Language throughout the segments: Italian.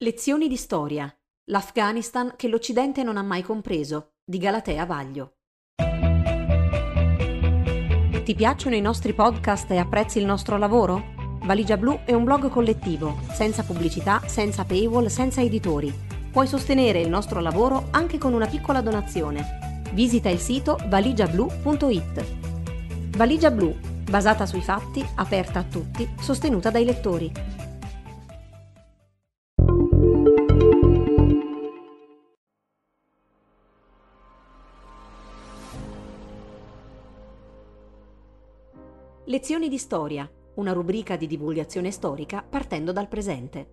Lezioni di storia. L'Afghanistan che l'Occidente non ha mai compreso, di Galatea Vaglio. Ti piacciono i nostri podcast e apprezzi il nostro lavoro? Valigia Blu è un blog collettivo, senza pubblicità, senza paywall, senza editori. Puoi sostenere il nostro lavoro anche con una piccola donazione. Visita il sito valigiablu.it. Valigia Blu, basata sui fatti, aperta a tutti, sostenuta dai lettori. Lezioni di storia, una rubrica di divulgazione storica partendo dal presente.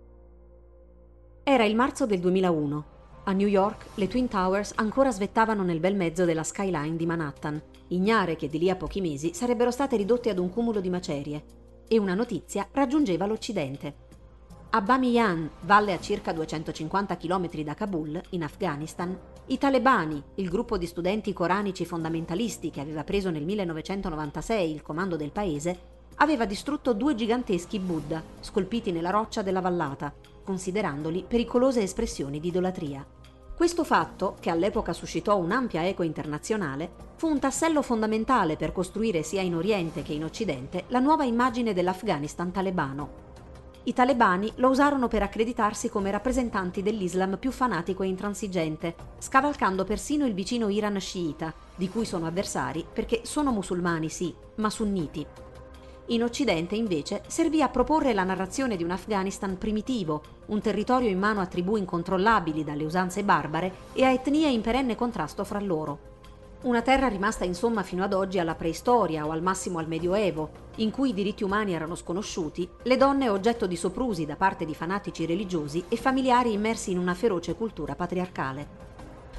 Era il marzo del 2001. A New York le Twin Towers ancora svettavano nel bel mezzo della skyline di Manhattan, ignare che di lì a pochi mesi sarebbero state ridotte ad un cumulo di macerie. E una notizia raggiungeva l'Occidente. A Bamiyan, valle a circa 250 km da Kabul, in Afghanistan, i talebani, il gruppo di studenti coranici fondamentalisti che aveva preso nel 1996 il comando del paese, aveva distrutto due giganteschi Buddha, scolpiti nella roccia della vallata, considerandoli pericolose espressioni di idolatria. Questo fatto, che all'epoca suscitò un'ampia eco internazionale, fu un tassello fondamentale per costruire sia in Oriente che in Occidente la nuova immagine dell'Afghanistan talebano, i talebani lo usarono per accreditarsi come rappresentanti dell'Islam più fanatico e intransigente, scavalcando persino il vicino Iran sciita, di cui sono avversari perché sono musulmani sì, ma sunniti. In Occidente invece servì a proporre la narrazione di un Afghanistan primitivo, un territorio in mano a tribù incontrollabili dalle usanze barbare e a etnie in perenne contrasto fra loro. Una terra rimasta insomma fino ad oggi alla preistoria o al massimo al Medioevo, in cui i diritti umani erano sconosciuti, le donne oggetto di soprusi da parte di fanatici religiosi e familiari immersi in una feroce cultura patriarcale.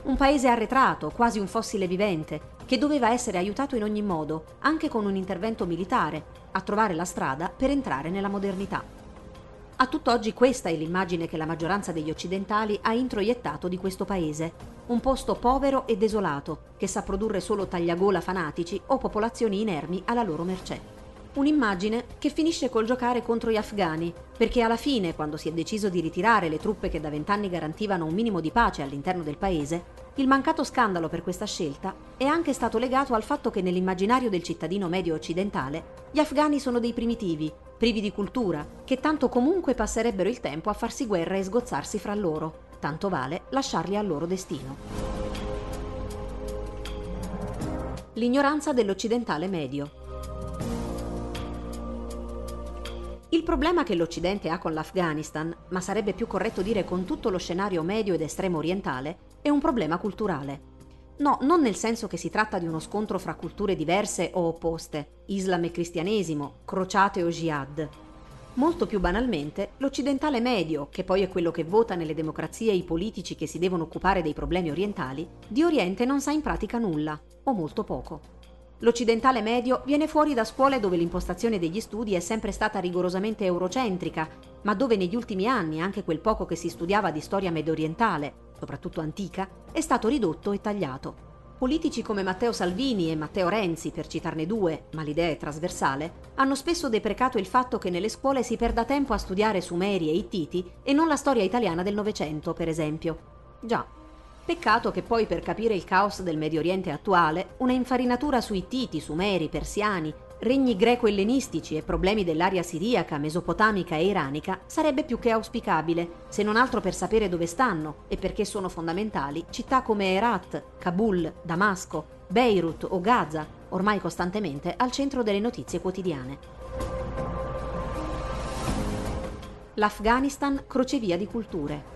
Un paese arretrato, quasi un fossile vivente, che doveva essere aiutato in ogni modo, anche con un intervento militare, a trovare la strada per entrare nella modernità. A tutt'oggi questa è l'immagine che la maggioranza degli occidentali ha introiettato di questo paese, un posto povero e desolato, che sa produrre solo tagliagola fanatici o popolazioni inermi alla loro mercé. Un'immagine che finisce col giocare contro gli afghani, perché alla fine, quando si è deciso di ritirare le truppe che da vent'anni garantivano un minimo di pace all'interno del paese, il mancato scandalo per questa scelta è anche stato legato al fatto che nell'immaginario del cittadino medio occidentale gli afghani sono dei primitivi, privi di cultura, che tanto comunque passerebbero il tempo a farsi guerra e sgozzarsi fra loro, tanto vale lasciarli al loro destino. L'ignoranza dell'occidentale medio. Il problema che l'Occidente ha con l'Afghanistan, ma sarebbe più corretto dire con tutto lo scenario medio ed estremo orientale, è un problema culturale. No, non nel senso che si tratta di uno scontro fra culture diverse o opposte, Islam e cristianesimo, crociate o jihad, Molto più banalmente, l'occidentale medio, che poi è quello che vota nelle democrazie i politici che si devono occupare dei problemi orientali, di Oriente non sa in pratica nulla, o molto poco. L'occidentale medio viene fuori da scuole dove l'impostazione degli studi è sempre stata rigorosamente eurocentrica, ma dove negli ultimi anni anche quel poco che si studiava di storia mediorientale, soprattutto antica, è stato ridotto e tagliato. Politici come Matteo Salvini e Matteo Renzi, per citarne due, ma l'idea è trasversale, hanno spesso deprecato il fatto che nelle scuole si perda tempo a studiare Sumeri e Ittiti e non la storia italiana del Novecento, per esempio. Già. Peccato che poi per capire il caos del Medio Oriente attuale, una infarinatura su Ittiti, Sumeri, Persiani, regni greco-ellenistici e problemi dell'area siriaca, mesopotamica e iranica sarebbe più che auspicabile, se non altro per sapere dove stanno e perché sono fondamentali città come Herat, Kabul, Damasco, Beirut o Gaza, ormai costantemente al centro delle notizie quotidiane. L'Afghanistan crocevia di culture.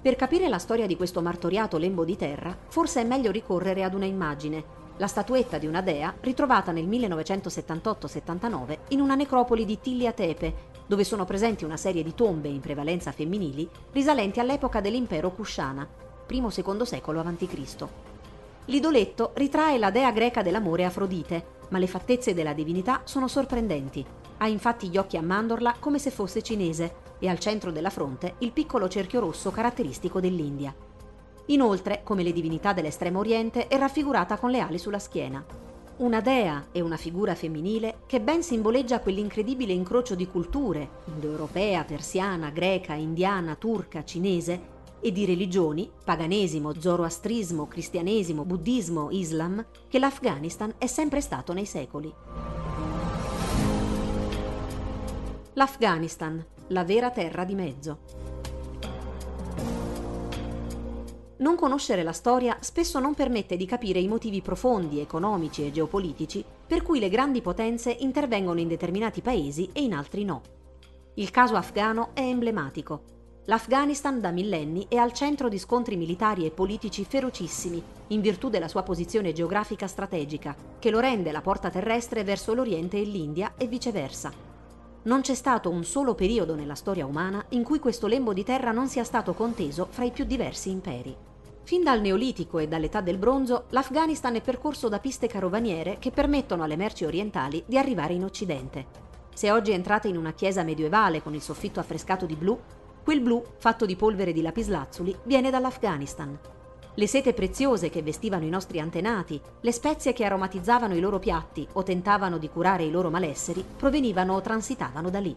Per capire la storia di questo martoriato lembo di terra, forse è meglio ricorrere ad una immagine, la statuetta di una dea ritrovata nel 1978-79 in una necropoli di Tillia Tepe, dove sono presenti una serie di tombe in prevalenza femminili risalenti all'epoca dell'impero Kushana, primo-secondo secolo a.C. L'idoletto ritrae la dea greca dell'amore Afrodite, ma le fattezze della divinità sono sorprendenti. Ha infatti gli occhi a mandorla come se fosse cinese e al centro della fronte il piccolo cerchio rosso caratteristico dell'India. Inoltre, come le divinità dell'estremo oriente, è raffigurata con le ali sulla schiena. una dea e una figura femminile che ben simboleggia quell'incredibile incrocio di culture, indoeuropea, persiana, greca, indiana, turca, cinese, e di religioni, paganesimo, zoroastrismo, cristianesimo, buddismo, islam, che l'Afghanistan è sempre stato nei secoli. L'Afghanistan, la vera terra di mezzo. Non conoscere la storia spesso non permette di capire i motivi profondi, economici e geopolitici per cui le grandi potenze intervengono in determinati paesi e in altri no. Il caso afghano è emblematico. L'Afghanistan da millenni è al centro di scontri militari e politici ferocissimi, in virtù della sua posizione geografica strategica, che lo rende la porta terrestre verso l'Oriente e l'India e viceversa. Non c'è stato un solo periodo nella storia umana in cui questo lembo di terra non sia stato conteso fra i più diversi imperi. Fin dal Neolitico e dall'età del bronzo, l'Afghanistan è percorso da piste carovaniere che permettono alle merci orientali di arrivare in Occidente. Se oggi entrate in una chiesa medievale con il soffitto affrescato di blu, quel blu, fatto di polvere di lapislazzuli, viene dall'Afghanistan. Le sete preziose che vestivano i nostri antenati, le spezie che aromatizzavano i loro piatti o tentavano di curare i loro malesseri, provenivano o transitavano da lì.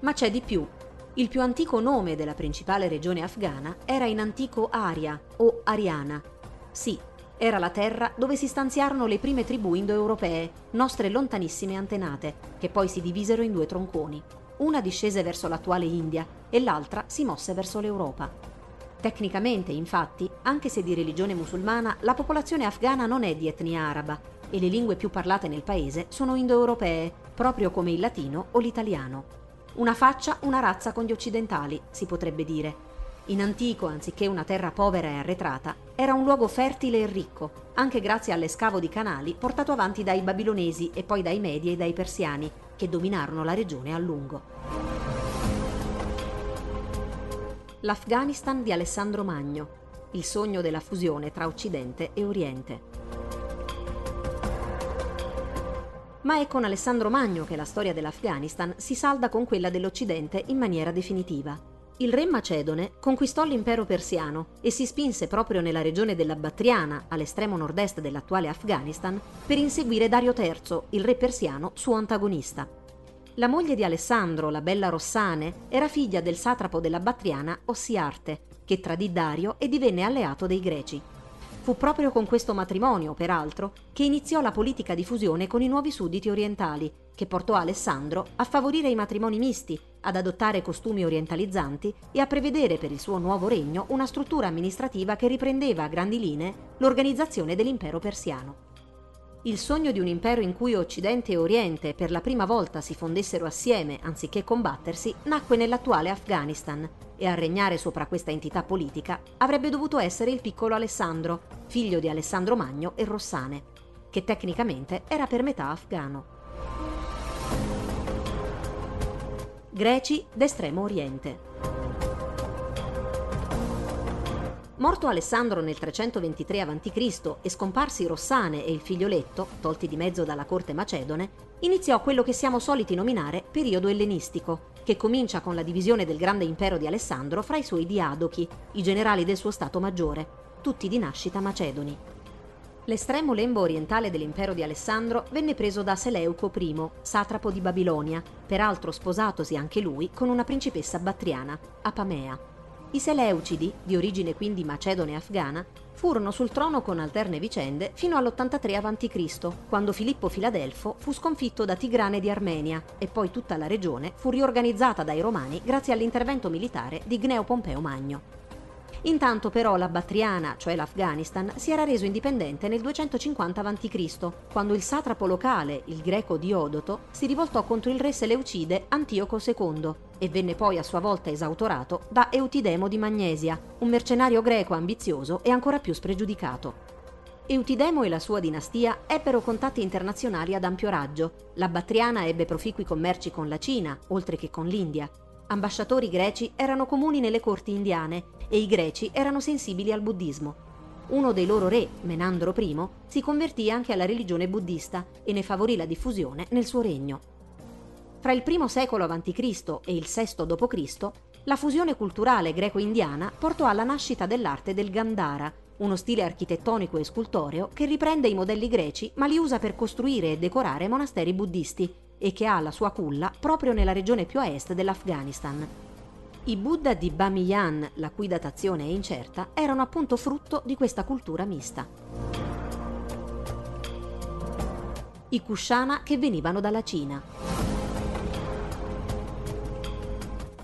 Ma c'è di più. Il più antico nome della principale regione afghana era in antico Aria o Ariana. Sì, era la terra dove si stanziarono le prime tribù indoeuropee, nostre lontanissime antenate, che poi si divisero in due tronconi. Una discese verso l'attuale India e l'altra si mosse verso l'Europa. Tecnicamente, infatti, anche se di religione musulmana, la popolazione afghana non è di etnia araba e le lingue più parlate nel paese sono indoeuropee, proprio come il latino o l'italiano. Una faccia, una razza con gli occidentali, si potrebbe dire. In antico, anziché una terra povera e arretrata, era un luogo fertile e ricco, anche grazie all'escavo di canali portato avanti dai babilonesi e poi dai Medi e dai Persiani, che dominarono la regione a lungo. L'Afghanistan di Alessandro Magno, il sogno della fusione tra Occidente e Oriente. Ma è con Alessandro Magno che la storia dell'Afghanistan si salda con quella dell'Occidente in maniera definitiva. Il re Macedone conquistò l'impero persiano e si spinse proprio nella regione della Battriana, all'estremo nord-est dell'attuale Afghanistan, per inseguire Dario III, il re persiano suo antagonista. La moglie di Alessandro, la bella Rossane, era figlia del satrapo della Battriana Ossiarte, che tradì Dario e divenne alleato dei greci. Fu proprio con questo matrimonio, peraltro, che iniziò la politica di fusione con i nuovi sudditi orientali, che portò Alessandro a favorire i matrimoni misti, ad adottare costumi orientalizzanti e a prevedere per il suo nuovo regno una struttura amministrativa che riprendeva a grandi linee l'organizzazione dell'impero persiano. Il sogno di un impero in cui Occidente e Oriente per la prima volta si fondessero assieme anziché combattersi nacque nell'attuale Afghanistan e a regnare sopra questa entità politica avrebbe dovuto essere il piccolo Alessandro, figlio di Alessandro Magno e Rossane, che tecnicamente era per metà afgano. Greci d'estremo oriente. Morto Alessandro nel 323 a.C. e scomparsi Rossane e il figlioletto, tolti di mezzo dalla corte macedone, iniziò quello che siamo soliti nominare periodo ellenistico, che comincia con la divisione del grande impero di Alessandro fra i suoi diadochi, i generali del suo stato maggiore, tutti di nascita macedoni. L'estremo lembo orientale dell'impero di Alessandro venne preso da Seleuco I, satrapo di Babilonia, peraltro sposatosi anche lui con una principessa battriana, Apamea. I Seleucidi, di origine quindi macedone e afghana, furono sul trono con alterne vicende fino all'83 a.C., quando Filippo Filadelfo fu sconfitto da Tigrane di Armenia e poi tutta la regione fu riorganizzata dai Romani grazie all'intervento militare di Gneo Pompeo Magno. Intanto però la Battriana, cioè l'Afghanistan, si era reso indipendente nel 250 a.C., quando il satrapo locale, il greco Diodoto, si rivoltò contro il re Seleucide Antioco II e venne poi a sua volta esautorato da Eutidemo di Magnesia, un mercenario greco ambizioso e ancora più spregiudicato. Eutidemo e la sua dinastia ebbero contatti internazionali ad ampio raggio. La Battriana ebbe proficui commerci con la Cina, oltre che con l'India. Ambasciatori greci erano comuni nelle corti indiane e i greci erano sensibili al buddismo. Uno dei loro re, Menandro I, si convertì anche alla religione buddista e ne favorì la diffusione nel suo regno. Fra il I secolo a.C. e il VI d.C., la fusione culturale greco-indiana portò alla nascita dell'arte del Gandhara, uno stile architettonico e scultoreo che riprende i modelli greci ma li usa per costruire e decorare monasteri buddisti e che ha la sua culla proprio nella regione più a est dell'Afghanistan. I Buddha di Bamiyan, la cui datazione è incerta, erano appunto frutto di questa cultura mista. I Kushana che venivano dalla Cina.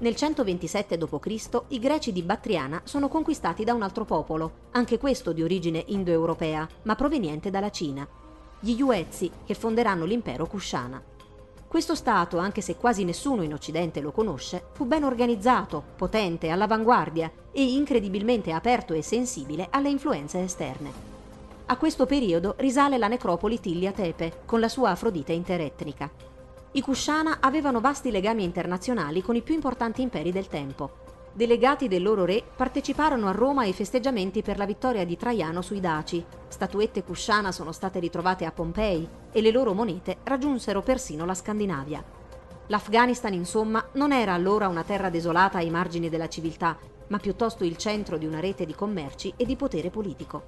Nel 127 d.C. i greci di Battriana sono conquistati da un altro popolo, anche questo di origine indoeuropea, ma proveniente dalla Cina, gli Yuezzi, che fonderanno l'impero Kushana. Questo Stato, anche se quasi nessuno in Occidente lo conosce, fu ben organizzato, potente, all'avanguardia e incredibilmente aperto e sensibile alle influenze esterne. A questo periodo risale la necropoli Tillia Tepe, con la sua Afrodite interetnica. I Kushana avevano vasti legami internazionali con i più importanti imperi del tempo. Delegati del loro re parteciparono a Roma ai festeggiamenti per la vittoria di Traiano sui Daci. Statuette Kushana sono state ritrovate a Pompei e le loro monete raggiunsero persino la Scandinavia. L'Afghanistan, insomma, non era allora una terra desolata ai margini della civiltà, ma piuttosto il centro di una rete di commerci e di potere politico.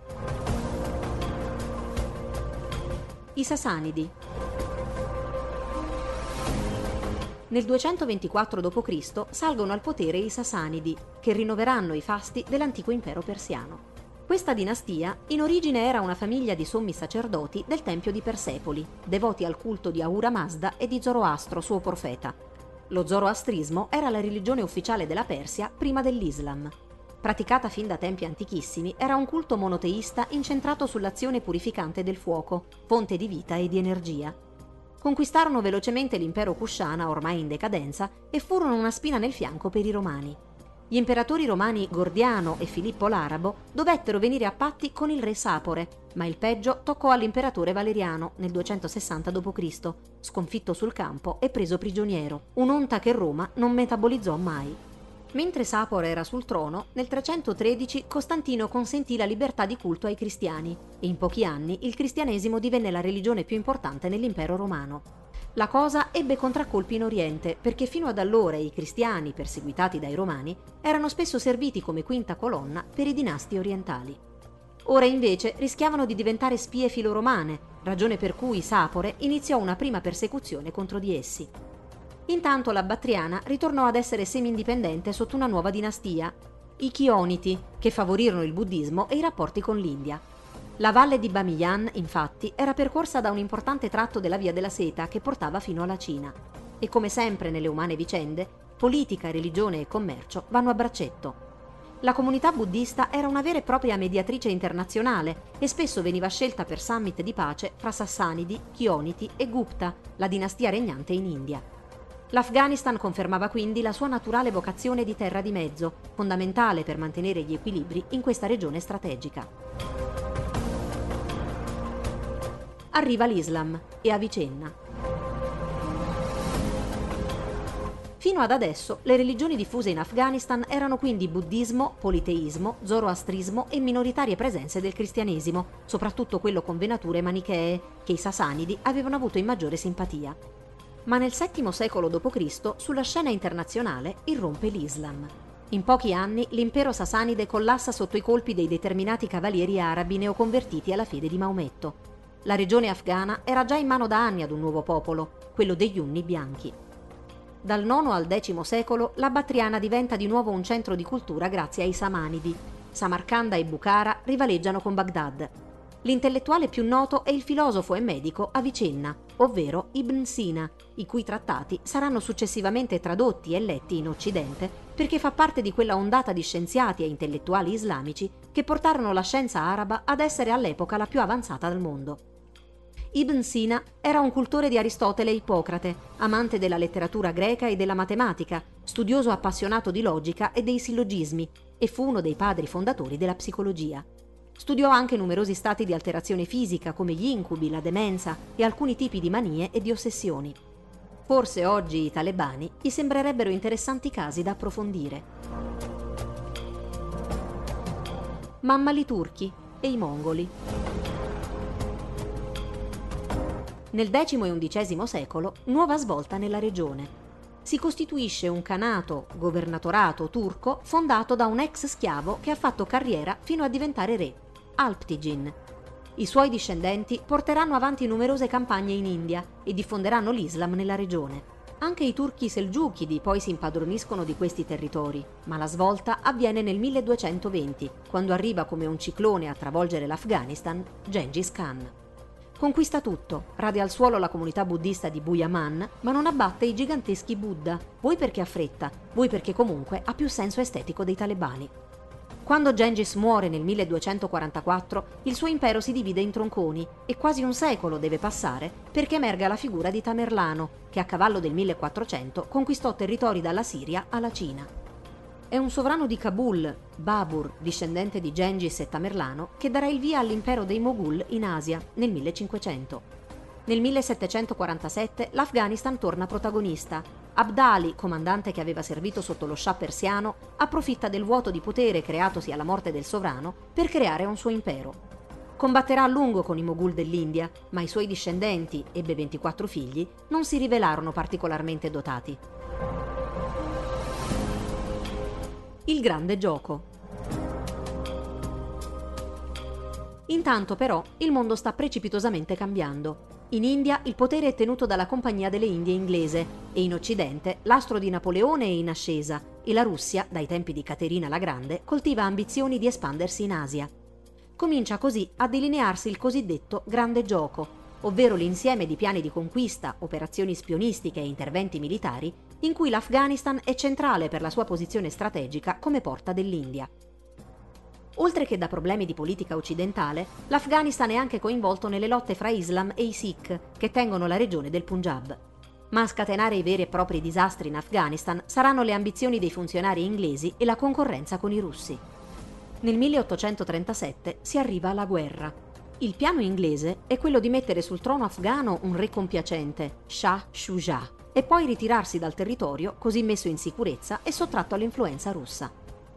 I Sasanidi Nel 224 d.C. salgono al potere i Sasanidi, che rinnoveranno i fasti dell'antico impero persiano. Questa dinastia in origine era una famiglia di sommi sacerdoti del tempio di Persepoli, devoti al culto di Ahura Mazda e di Zoroastro, suo profeta. Lo zoroastrismo era la religione ufficiale della Persia prima dell'Islam. Praticata fin da tempi antichissimi, era un culto monoteista incentrato sull'azione purificante del fuoco, fonte di vita e di energia, conquistarono velocemente l'impero Kushana, ormai in decadenza, e furono una spina nel fianco per i romani. Gli imperatori romani Gordiano e Filippo l'Arabo dovettero venire a patti con il re Sapore, ma il peggio toccò all'imperatore Valeriano nel 260 d.C., sconfitto sul campo e preso prigioniero, un'onta che Roma non metabolizzò mai. Mentre Sapor era sul trono, nel 313 Costantino consentì la libertà di culto ai cristiani e in pochi anni il cristianesimo divenne la religione più importante nell'impero romano. La cosa ebbe contraccolpi in Oriente perché fino ad allora i cristiani, perseguitati dai romani, erano spesso serviti come quinta colonna per i dinasti orientali. Ora invece rischiavano di diventare spie filoromane, ragione per cui Sapore iniziò una prima persecuzione contro di essi. Intanto la Battriana ritornò ad essere semi-indipendente sotto una nuova dinastia, i Chioniti, che favorirono il buddismo e i rapporti con l'India. La valle di Bamiyan, infatti, era percorsa da un importante tratto della via della seta che portava fino alla Cina. E come sempre nelle umane vicende, politica, religione e commercio vanno a braccetto. La comunità buddista era una vera e propria mediatrice internazionale e spesso veniva scelta per summit di pace fra Sassanidi, Chioniti e Gupta, la dinastia regnante in India. L'Afghanistan confermava quindi la sua naturale vocazione di terra di mezzo, fondamentale per mantenere gli equilibri in questa regione strategica. Arriva l'Islam e Avicenna. Fino ad adesso le religioni diffuse in Afghanistan erano quindi buddismo, politeismo, zoroastrismo e minoritarie presenze del cristianesimo, soprattutto quello con venature manichee, che i Sasanidi avevano avuto in maggiore simpatia ma nel VII secolo d.C. sulla scena internazionale irrompe l'Islam. In pochi anni l'impero sasanide collassa sotto i colpi dei determinati cavalieri arabi neoconvertiti alla fede di Maometto. La regione afghana era già in mano da anni ad un nuovo popolo, quello degli Unni bianchi. Dal IX al X secolo la Battriana diventa di nuovo un centro di cultura grazie ai Samanidi. Samarcanda e Bukhara rivaleggiano con Baghdad. L'intellettuale più noto è il filosofo e medico Avicenna, ovvero Ibn Sina, i cui trattati saranno successivamente tradotti e letti in Occidente perché fa parte di quella ondata di scienziati e intellettuali islamici che portarono la scienza araba ad essere all'epoca la più avanzata del mondo. Ibn Sina era un cultore di Aristotele e Ippocrate, amante della letteratura greca e della matematica, studioso appassionato di logica e dei sillogismi, e fu uno dei padri fondatori della psicologia. Studiò anche numerosi stati di alterazione fisica come gli incubi, la demenza e alcuni tipi di manie e di ossessioni. Forse oggi i talebani gli sembrerebbero interessanti casi da approfondire. Mammali turchi e i mongoli. Nel X e XI secolo, nuova svolta nella regione. Si costituisce un canato, governatorato turco, fondato da un ex schiavo che ha fatto carriera fino a diventare re. Alptigin. I suoi discendenti porteranno avanti numerose campagne in India e diffonderanno l'Islam nella regione. Anche i turchi selgiukidi poi si impadroniscono di questi territori, ma la svolta avviene nel 1220, quando arriva come un ciclone a travolgere l'Afghanistan Gengis Khan. Conquista tutto, rade al suolo la comunità buddista di Buyaman, ma non abbatte i giganteschi Buddha, vuoi perché ha fretta, vuoi perché comunque ha più senso estetico dei talebani. Quando Gengis muore nel 1244, il suo impero si divide in tronconi e quasi un secolo deve passare perché emerga la figura di Tamerlano, che a cavallo del 1400 conquistò territori dalla Siria alla Cina. È un sovrano di Kabul, Babur, discendente di Gengis e Tamerlano, che darà il via all'impero dei Moghul in Asia nel 1500. Nel 1747 l'Afghanistan torna protagonista. Abdali, comandante che aveva servito sotto lo Shah persiano, approfitta del vuoto di potere creatosi alla morte del sovrano per creare un suo impero. Combatterà a lungo con i Moghul dell'India, ma i suoi discendenti, ebbe 24 figli, non si rivelarono particolarmente dotati. Il grande gioco. Intanto però il mondo sta precipitosamente cambiando. In India il potere è tenuto dalla Compagnia delle Indie inglese e in Occidente l'astro di Napoleone è in ascesa e la Russia, dai tempi di Caterina la Grande, coltiva ambizioni di espandersi in Asia. Comincia così a delinearsi il cosiddetto grande gioco, ovvero l'insieme di piani di conquista, operazioni spionistiche e interventi militari in cui l'Afghanistan è centrale per la sua posizione strategica come porta dell'India. Oltre che da problemi di politica occidentale, l'Afghanistan è anche coinvolto nelle lotte fra Islam e i Sikh, che tengono la regione del Punjab. Ma a scatenare i veri e propri disastri in Afghanistan saranno le ambizioni dei funzionari inglesi e la concorrenza con i russi. Nel 1837 si arriva alla guerra. Il piano inglese è quello di mettere sul trono afghano un re compiacente, Shah Shuja, e poi ritirarsi dal territorio così messo in sicurezza e sottratto all'influenza russa.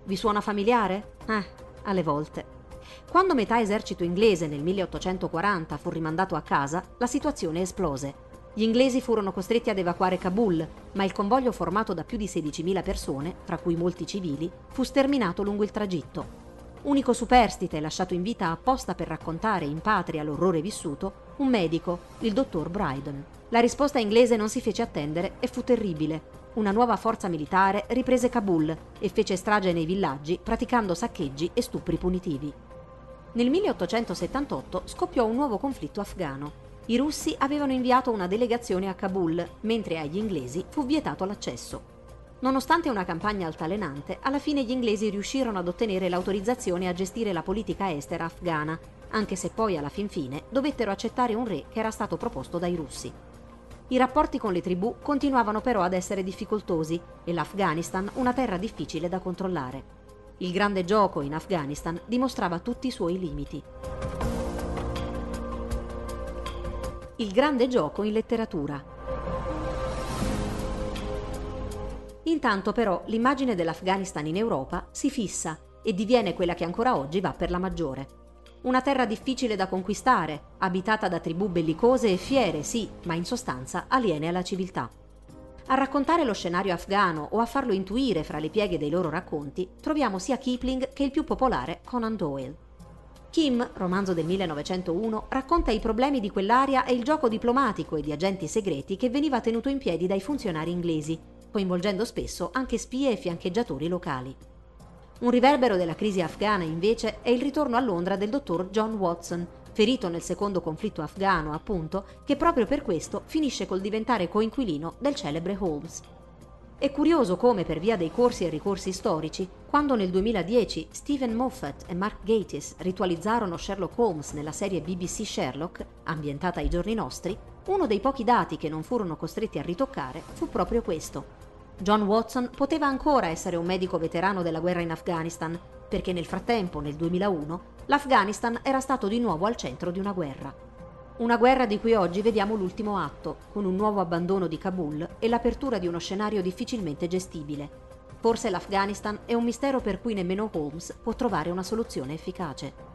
Vi suona familiare? Eh, alle volte. Quando metà esercito inglese nel 1840 fu rimandato a casa, la situazione esplose. Gli inglesi furono costretti ad evacuare Kabul, ma il convoglio formato da più di 16.000 persone, fra cui molti civili, fu sterminato lungo il tragitto. Unico superstite lasciato in vita apposta per raccontare in patria l'orrore vissuto, un medico, il dottor Bryden. La risposta inglese non si fece attendere e fu terribile una nuova forza militare riprese Kabul e fece strage nei villaggi praticando saccheggi e stupri punitivi. Nel 1878 scoppiò un nuovo conflitto afghano. I russi avevano inviato una delegazione a Kabul, mentre agli inglesi fu vietato l'accesso. Nonostante una campagna altalenante, alla fine gli inglesi riuscirono ad ottenere l'autorizzazione a gestire la politica estera afghana, anche se poi alla fin fine dovettero accettare un re che era stato proposto dai russi. I rapporti con le tribù continuavano però ad essere difficoltosi e l'Afghanistan una terra difficile da controllare. Il grande gioco in Afghanistan dimostrava tutti i suoi limiti. Il grande gioco in letteratura. Intanto però l'immagine dell'Afghanistan in Europa si fissa e diviene quella che ancora oggi va per la maggiore. Una terra difficile da conquistare, abitata da tribù bellicose e fiere, sì, ma in sostanza aliene alla civiltà. A raccontare lo scenario afghano o a farlo intuire fra le pieghe dei loro racconti troviamo sia Kipling che il più popolare Conan Doyle. Kim, romanzo del 1901, racconta i problemi di quell'area e il gioco diplomatico e di agenti segreti che veniva tenuto in piedi dai funzionari inglesi, coinvolgendo spesso anche spie e fiancheggiatori locali. Un riverbero della crisi afghana, invece, è il ritorno a Londra del dottor John Watson, ferito nel secondo conflitto afghano, appunto, che proprio per questo finisce col diventare coinquilino del celebre Holmes. È curioso come, per via dei corsi e ricorsi storici, quando nel 2010 Stephen Moffat e Mark Gatiss ritualizzarono Sherlock Holmes nella serie BBC Sherlock, ambientata ai giorni nostri, uno dei pochi dati che non furono costretti a ritoccare fu proprio questo. John Watson poteva ancora essere un medico veterano della guerra in Afghanistan, perché nel frattempo, nel 2001, l'Afghanistan era stato di nuovo al centro di una guerra. Una guerra di cui oggi vediamo l'ultimo atto, con un nuovo abbandono di Kabul e l'apertura di uno scenario difficilmente gestibile. Forse l'Afghanistan è un mistero per cui nemmeno Holmes può trovare una soluzione efficace.